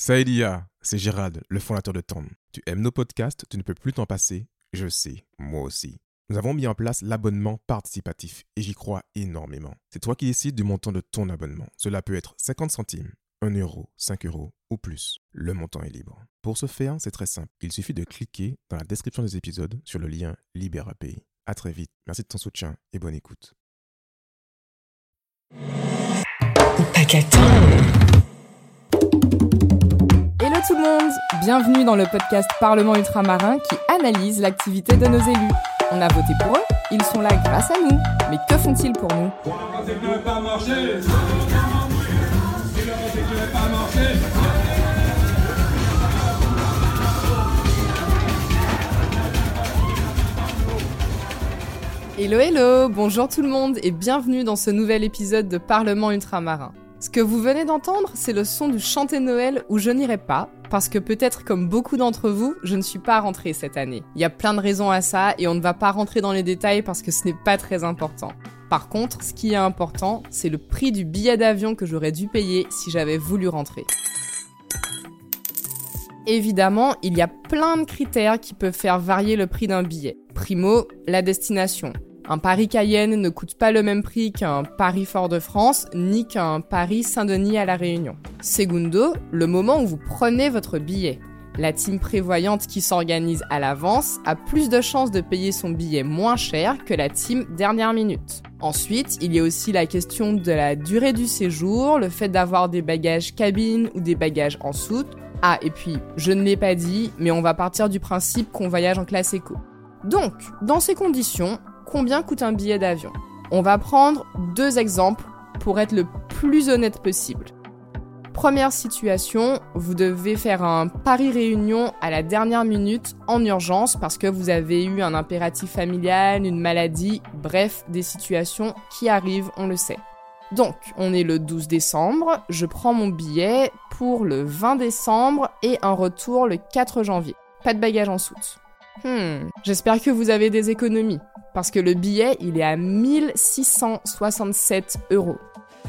Saïdia, c'est Gérald, le fondateur de Tom. Tu aimes nos podcasts, tu ne peux plus t'en passer Je sais, moi aussi. Nous avons mis en place l'abonnement participatif et j'y crois énormément. C'est toi qui décides du montant de ton abonnement. Cela peut être 50 centimes, 1 euro, 5 euros ou plus. Le montant est libre. Pour ce faire, c'est très simple. Il suffit de cliquer dans la description des épisodes sur le lien LibéraPay. À très vite. Merci de ton soutien et bonne écoute. Tout le monde Bienvenue dans le podcast Parlement ultramarin qui analyse l'activité de nos élus. On a voté pour eux, ils sont là grâce à nous. Mais que font-ils pour nous? Hello hello Bonjour tout le monde et bienvenue dans ce nouvel épisode de Parlement ultramarin. Ce que vous venez d'entendre, c'est le son du chanté Noël où je n'irai pas, parce que peut-être comme beaucoup d'entre vous, je ne suis pas rentrée cette année. Il y a plein de raisons à ça et on ne va pas rentrer dans les détails parce que ce n'est pas très important. Par contre, ce qui est important, c'est le prix du billet d'avion que j'aurais dû payer si j'avais voulu rentrer. Évidemment, il y a plein de critères qui peuvent faire varier le prix d'un billet. Primo, la destination. Un Paris-Cayenne ne coûte pas le même prix qu'un Paris-Fort-de-France ni qu'un Paris-Saint-Denis à La Réunion. Segundo, le moment où vous prenez votre billet. La team prévoyante qui s'organise à l'avance a plus de chances de payer son billet moins cher que la team dernière minute. Ensuite, il y a aussi la question de la durée du séjour, le fait d'avoir des bagages cabine ou des bagages en soute. Ah, et puis, je ne l'ai pas dit, mais on va partir du principe qu'on voyage en classe éco. Donc, dans ces conditions, combien coûte un billet d'avion On va prendre deux exemples pour être le plus honnête possible. Première situation, vous devez faire un Paris-Réunion à la dernière minute en urgence parce que vous avez eu un impératif familial, une maladie, bref, des situations qui arrivent, on le sait. Donc, on est le 12 décembre, je prends mon billet pour le 20 décembre et un retour le 4 janvier. Pas de bagages en soute. Hmm, j'espère que vous avez des économies, parce que le billet, il est à 1667 euros.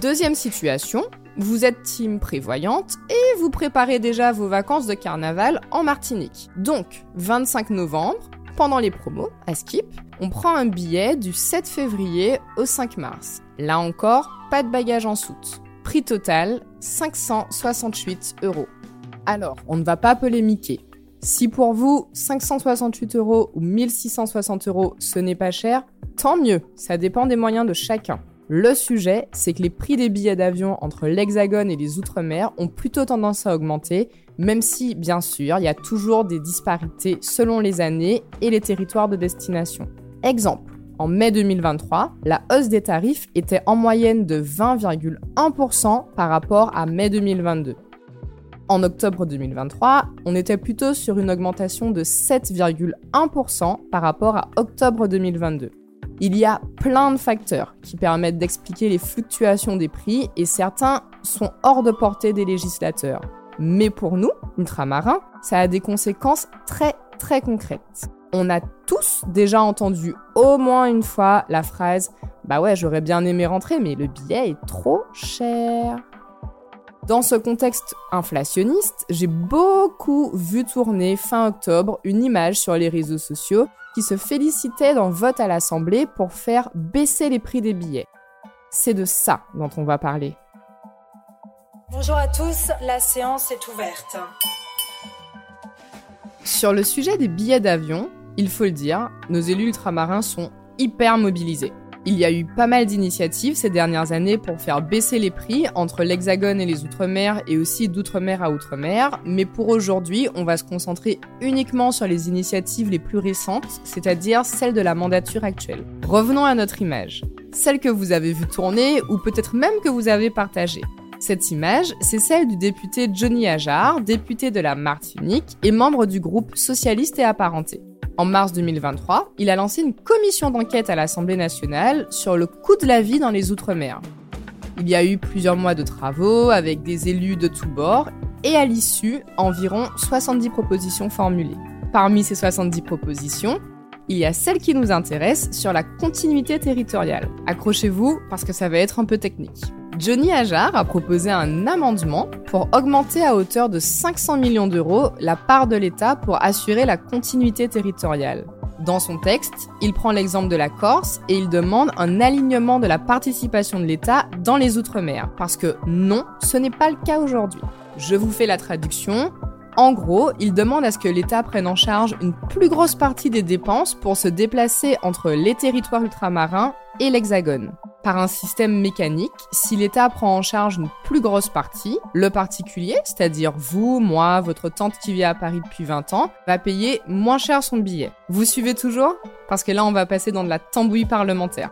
Deuxième situation, vous êtes team prévoyante et vous préparez déjà vos vacances de carnaval en Martinique. Donc, 25 novembre, pendant les promos, à Skip, on prend un billet du 7 février au 5 mars. Là encore, pas de bagages en soute. Prix total, 568 euros. Alors, on ne va pas polémiquer. Si pour vous, 568 euros ou 1660 euros, ce n'est pas cher, tant mieux, ça dépend des moyens de chacun. Le sujet, c'est que les prix des billets d'avion entre l'Hexagone et les Outre-mer ont plutôt tendance à augmenter, même si, bien sûr, il y a toujours des disparités selon les années et les territoires de destination. Exemple, en mai 2023, la hausse des tarifs était en moyenne de 20,1% par rapport à mai 2022. En octobre 2023, on était plutôt sur une augmentation de 7,1% par rapport à octobre 2022. Il y a plein de facteurs qui permettent d'expliquer les fluctuations des prix et certains sont hors de portée des législateurs. Mais pour nous, ultramarins, ça a des conséquences très très concrètes. On a tous déjà entendu au moins une fois la phrase Bah ouais, j'aurais bien aimé rentrer, mais le billet est trop cher. Dans ce contexte inflationniste, j'ai beaucoup vu tourner fin octobre une image sur les réseaux sociaux qui se félicitait d'un vote à l'Assemblée pour faire baisser les prix des billets. C'est de ça dont on va parler. Bonjour à tous, la séance est ouverte. Sur le sujet des billets d'avion, il faut le dire, nos élus ultramarins sont hyper mobilisés. Il y a eu pas mal d'initiatives ces dernières années pour faire baisser les prix entre l'Hexagone et les Outre-mer et aussi d'Outre-mer à Outre-mer, mais pour aujourd'hui, on va se concentrer uniquement sur les initiatives les plus récentes, c'est-à-dire celles de la mandature actuelle. Revenons à notre image, celle que vous avez vue tourner ou peut-être même que vous avez partagée. Cette image, c'est celle du député Johnny Ajar, député de la Martinique et membre du groupe socialiste et apparenté. En mars 2023, il a lancé une commission d'enquête à l'Assemblée nationale sur le coût de la vie dans les Outre-mer. Il y a eu plusieurs mois de travaux avec des élus de tous bords et à l'issue, environ 70 propositions formulées. Parmi ces 70 propositions, il y a celle qui nous intéresse sur la continuité territoriale. Accrochez-vous parce que ça va être un peu technique. Johnny Ajar a proposé un amendement pour augmenter à hauteur de 500 millions d'euros la part de l'État pour assurer la continuité territoriale. Dans son texte, il prend l'exemple de la Corse et il demande un alignement de la participation de l'État dans les Outre-mer, parce que non, ce n'est pas le cas aujourd'hui. Je vous fais la traduction. En gros, il demande à ce que l'État prenne en charge une plus grosse partie des dépenses pour se déplacer entre les territoires ultramarins et l'Hexagone par un système mécanique, si l'État prend en charge une plus grosse partie, le particulier, c'est-à-dire vous, moi, votre tante qui vit à Paris depuis 20 ans, va payer moins cher son billet. Vous suivez toujours? Parce que là, on va passer dans de la tambouille parlementaire.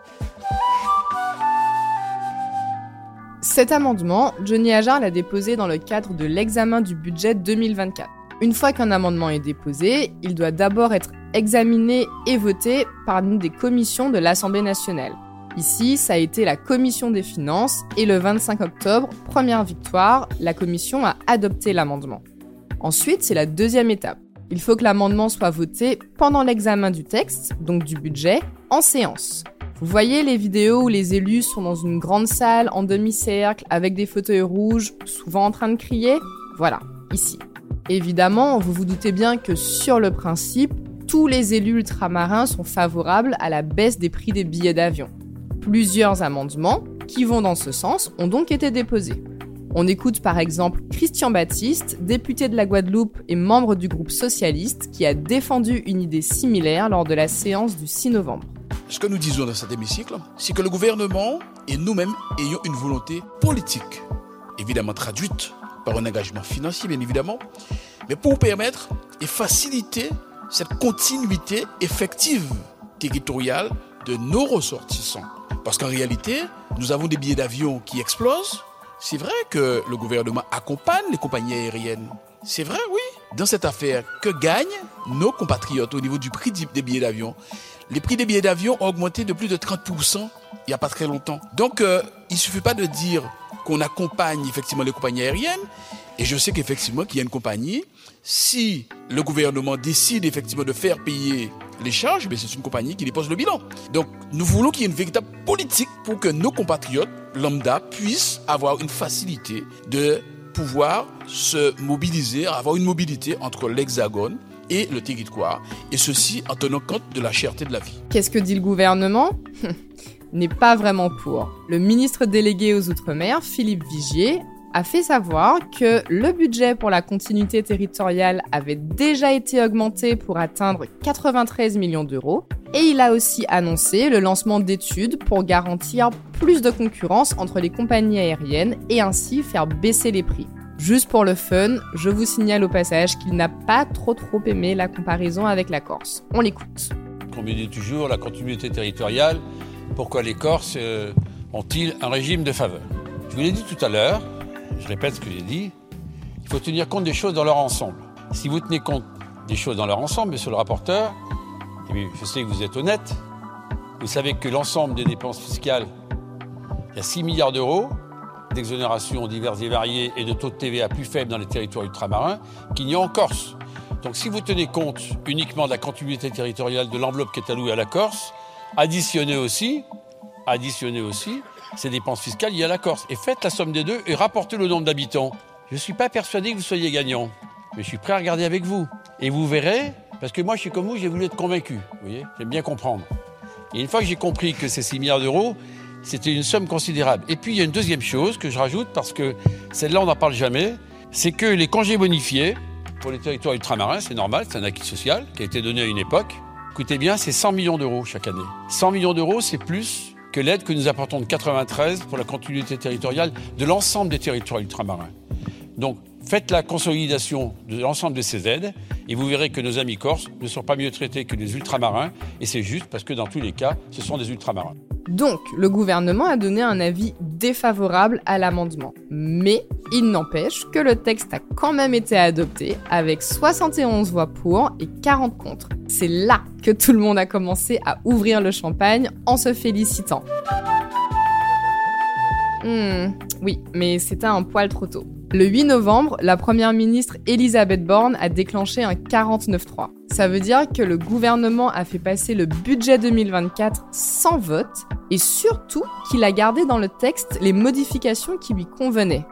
Cet amendement, Johnny Ajar l'a déposé dans le cadre de l'examen du budget 2024. Une fois qu'un amendement est déposé, il doit d'abord être examiné et voté par une des commissions de l'Assemblée nationale. Ici, ça a été la commission des finances et le 25 octobre, première victoire, la commission a adopté l'amendement. Ensuite, c'est la deuxième étape. Il faut que l'amendement soit voté pendant l'examen du texte, donc du budget, en séance. Vous voyez les vidéos où les élus sont dans une grande salle en demi-cercle avec des fauteuils rouges, souvent en train de crier Voilà, ici. Évidemment, vous vous doutez bien que sur le principe, tous les élus ultramarins sont favorables à la baisse des prix des billets d'avion. Plusieurs amendements qui vont dans ce sens ont donc été déposés. On écoute par exemple Christian Baptiste, député de la Guadeloupe et membre du groupe socialiste, qui a défendu une idée similaire lors de la séance du 6 novembre. Ce que nous disons dans cet hémicycle, c'est que le gouvernement et nous-mêmes ayons une volonté politique, évidemment traduite par un engagement financier, bien évidemment, mais pour permettre et faciliter cette continuité effective territoriale de nos ressortissants. Parce qu'en réalité, nous avons des billets d'avion qui explosent. C'est vrai que le gouvernement accompagne les compagnies aériennes. C'est vrai, oui. Dans cette affaire, que gagnent nos compatriotes au niveau du prix des billets d'avion? Les prix des billets d'avion ont augmenté de plus de 30% il n'y a pas très longtemps. Donc, euh, il ne suffit pas de dire qu'on accompagne effectivement les compagnies aériennes. Et je sais qu'effectivement, qu'il y a une compagnie, si le gouvernement décide effectivement de faire payer les charges, mais c'est une compagnie qui dépose le bilan. Donc, nous voulons qu'il y ait une véritable politique pour que nos compatriotes lambda puissent avoir une facilité de pouvoir se mobiliser, avoir une mobilité entre l'Hexagone et le territoire, et ceci en tenant compte de la cherté de la vie. Qu'est-ce que dit le gouvernement? N'est pas vraiment pour. Le ministre délégué aux Outre-mer, Philippe Vigier, a fait savoir que le budget pour la continuité territoriale avait déjà été augmenté pour atteindre 93 millions d'euros et il a aussi annoncé le lancement d'études pour garantir plus de concurrence entre les compagnies aériennes et ainsi faire baisser les prix. Juste pour le fun, je vous signale au passage qu'il n'a pas trop trop aimé la comparaison avec la Corse. On l'écoute. On dit toujours la continuité territoriale. Pourquoi les Corses euh, ont-ils un régime de faveur? Je vous l'ai dit tout à l'heure, je répète ce que j'ai dit, il faut tenir compte des choses dans leur ensemble. Si vous tenez compte des choses dans leur ensemble, monsieur le rapporteur, eh je sais que vous êtes honnête, vous savez que l'ensemble des dépenses fiscales, il y a 6 milliards d'euros d'exonérations diverses et variées et de taux de TVA plus faibles dans les territoires ultramarins qu'il n'y a en Corse. Donc si vous tenez compte uniquement de la continuité territoriale de l'enveloppe qui est allouée à la Corse, additionnez aussi, additionnez aussi ces dépenses fiscales liées à la Corse. Et faites la somme des deux et rapportez le nombre d'habitants. Je ne suis pas persuadé que vous soyez gagnant, mais je suis prêt à regarder avec vous. Et vous verrez, parce que moi je suis comme vous, j'ai voulu être convaincu. Vous voyez, j'aime bien comprendre. Et une fois que j'ai compris que ces 6 milliards d'euros, c'était une somme considérable. Et puis il y a une deuxième chose que je rajoute, parce que celle-là on n'en parle jamais, c'est que les congés bonifiés pour les territoires ultramarins, c'est normal, c'est un acquis social qui a été donné à une époque. Écoutez bien, c'est 100 millions d'euros chaque année. 100 millions d'euros, c'est plus que l'aide que nous apportons de 93 pour la continuité territoriale de l'ensemble des territoires ultramarins. Donc, faites la consolidation de l'ensemble de ces aides et vous verrez que nos amis corses ne sont pas mieux traités que les ultramarins et c'est juste parce que dans tous les cas, ce sont des ultramarins. Donc, le gouvernement a donné un avis défavorable à l'amendement. Mais il n'empêche que le texte a quand même été adopté avec 71 voix pour et 40 contre. C'est là que tout le monde a commencé à ouvrir le champagne en se félicitant. Hmm, oui, mais c'était un poil trop tôt. Le 8 novembre, la première ministre Elisabeth Borne a déclenché un 49-3. Ça veut dire que le gouvernement a fait passer le budget 2024 sans vote, et surtout qu'il a gardé dans le texte les modifications qui lui convenaient.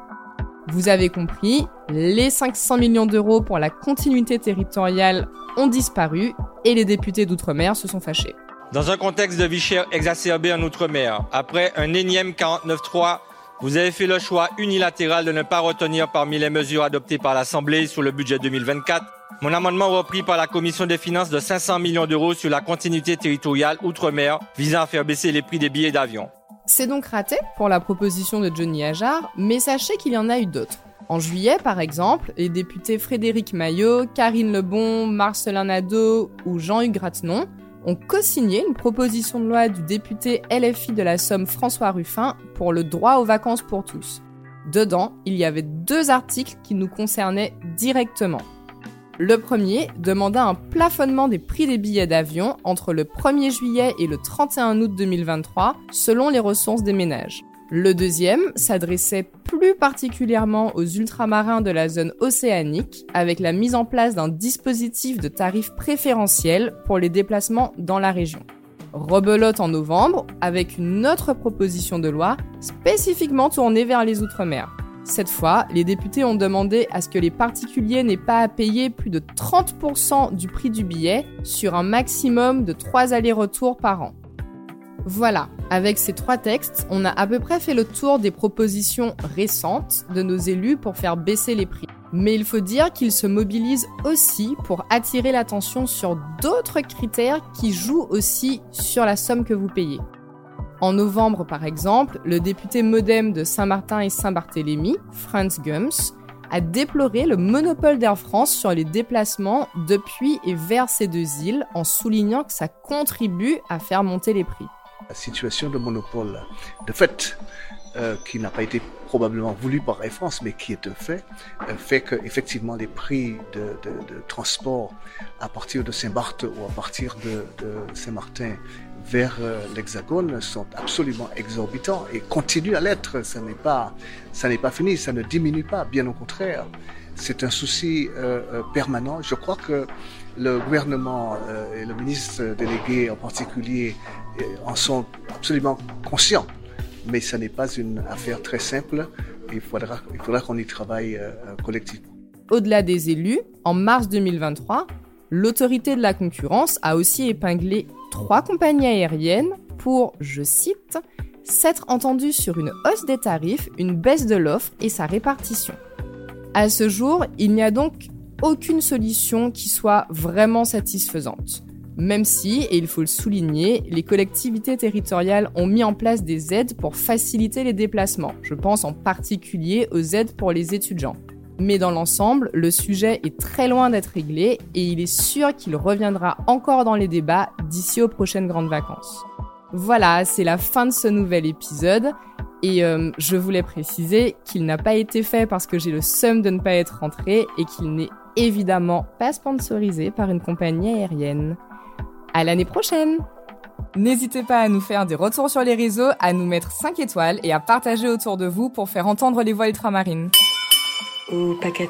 Vous avez compris, les 500 millions d'euros pour la continuité territoriale ont disparu et les députés d'outre-mer se sont fâchés. Dans un contexte de vie chère exacerbée en outre-mer, après un énième 49-3, vous avez fait le choix unilatéral de ne pas retenir parmi les mesures adoptées par l'Assemblée sur le budget 2024 mon amendement repris par la Commission des finances de 500 millions d'euros sur la continuité territoriale outre-mer visant à faire baisser les prix des billets d'avion. C'est donc raté pour la proposition de Johnny Ajar, mais sachez qu'il y en a eu d'autres. En juillet, par exemple, les députés Frédéric Maillot, Karine Lebon, Marcelin Nadeau ou Jean-Hugues Gratenon ont co-signé une proposition de loi du député LFI de la Somme François Ruffin pour le droit aux vacances pour tous. Dedans, il y avait deux articles qui nous concernaient directement. Le premier demanda un plafonnement des prix des billets d'avion entre le 1er juillet et le 31 août 2023 selon les ressources des ménages. Le deuxième s'adressait plus particulièrement aux ultramarins de la zone océanique avec la mise en place d'un dispositif de tarifs préférentiels pour les déplacements dans la région. Rebelote en novembre avec une autre proposition de loi spécifiquement tournée vers les Outre-mer. Cette fois, les députés ont demandé à ce que les particuliers n'aient pas à payer plus de 30% du prix du billet sur un maximum de 3 allers-retours par an. Voilà, avec ces trois textes, on a à peu près fait le tour des propositions récentes de nos élus pour faire baisser les prix. Mais il faut dire qu'ils se mobilisent aussi pour attirer l'attention sur d'autres critères qui jouent aussi sur la somme que vous payez. En novembre, par exemple, le député modem de Saint-Martin et Saint-Barthélemy, Franz Gums, a déploré le monopole d'Air France sur les déplacements depuis et vers ces deux îles en soulignant que ça contribue à faire monter les prix. La situation de monopole, de fait, euh, qui n'a pas été probablement voulu par Air France, mais qui est un fait, euh, fait que effectivement les prix de, transport à partir de Saint-Barth ou à partir de Saint-Martin vers euh, l'Hexagone sont absolument exorbitants et continuent à l'être. Ça n'est pas, ça n'est pas fini, ça ne diminue pas, bien au contraire. C'est un souci euh, euh, permanent. Je crois que le gouvernement et le ministre délégué en particulier en sont absolument conscients. Mais ce n'est pas une affaire très simple. Il faudra, il faudra qu'on y travaille collectivement. Au-delà des élus, en mars 2023, l'autorité de la concurrence a aussi épinglé trois compagnies aériennes pour, je cite, s'être entendues sur une hausse des tarifs, une baisse de l'offre et sa répartition. À ce jour, il n'y a donc aucune solution qui soit vraiment satisfaisante. Même si, et il faut le souligner, les collectivités territoriales ont mis en place des aides pour faciliter les déplacements. Je pense en particulier aux aides pour les étudiants. Mais dans l'ensemble, le sujet est très loin d'être réglé et il est sûr qu'il reviendra encore dans les débats d'ici aux prochaines grandes vacances. Voilà, c'est la fin de ce nouvel épisode. Et euh, je voulais préciser qu'il n'a pas été fait parce que j'ai le seum de ne pas être rentré et qu'il n'est évidemment pas sponsorisé par une compagnie aérienne. À l'année prochaine! N'hésitez pas à nous faire des retours sur les réseaux, à nous mettre 5 étoiles et à partager autour de vous pour faire entendre les voix ultramarines au paquet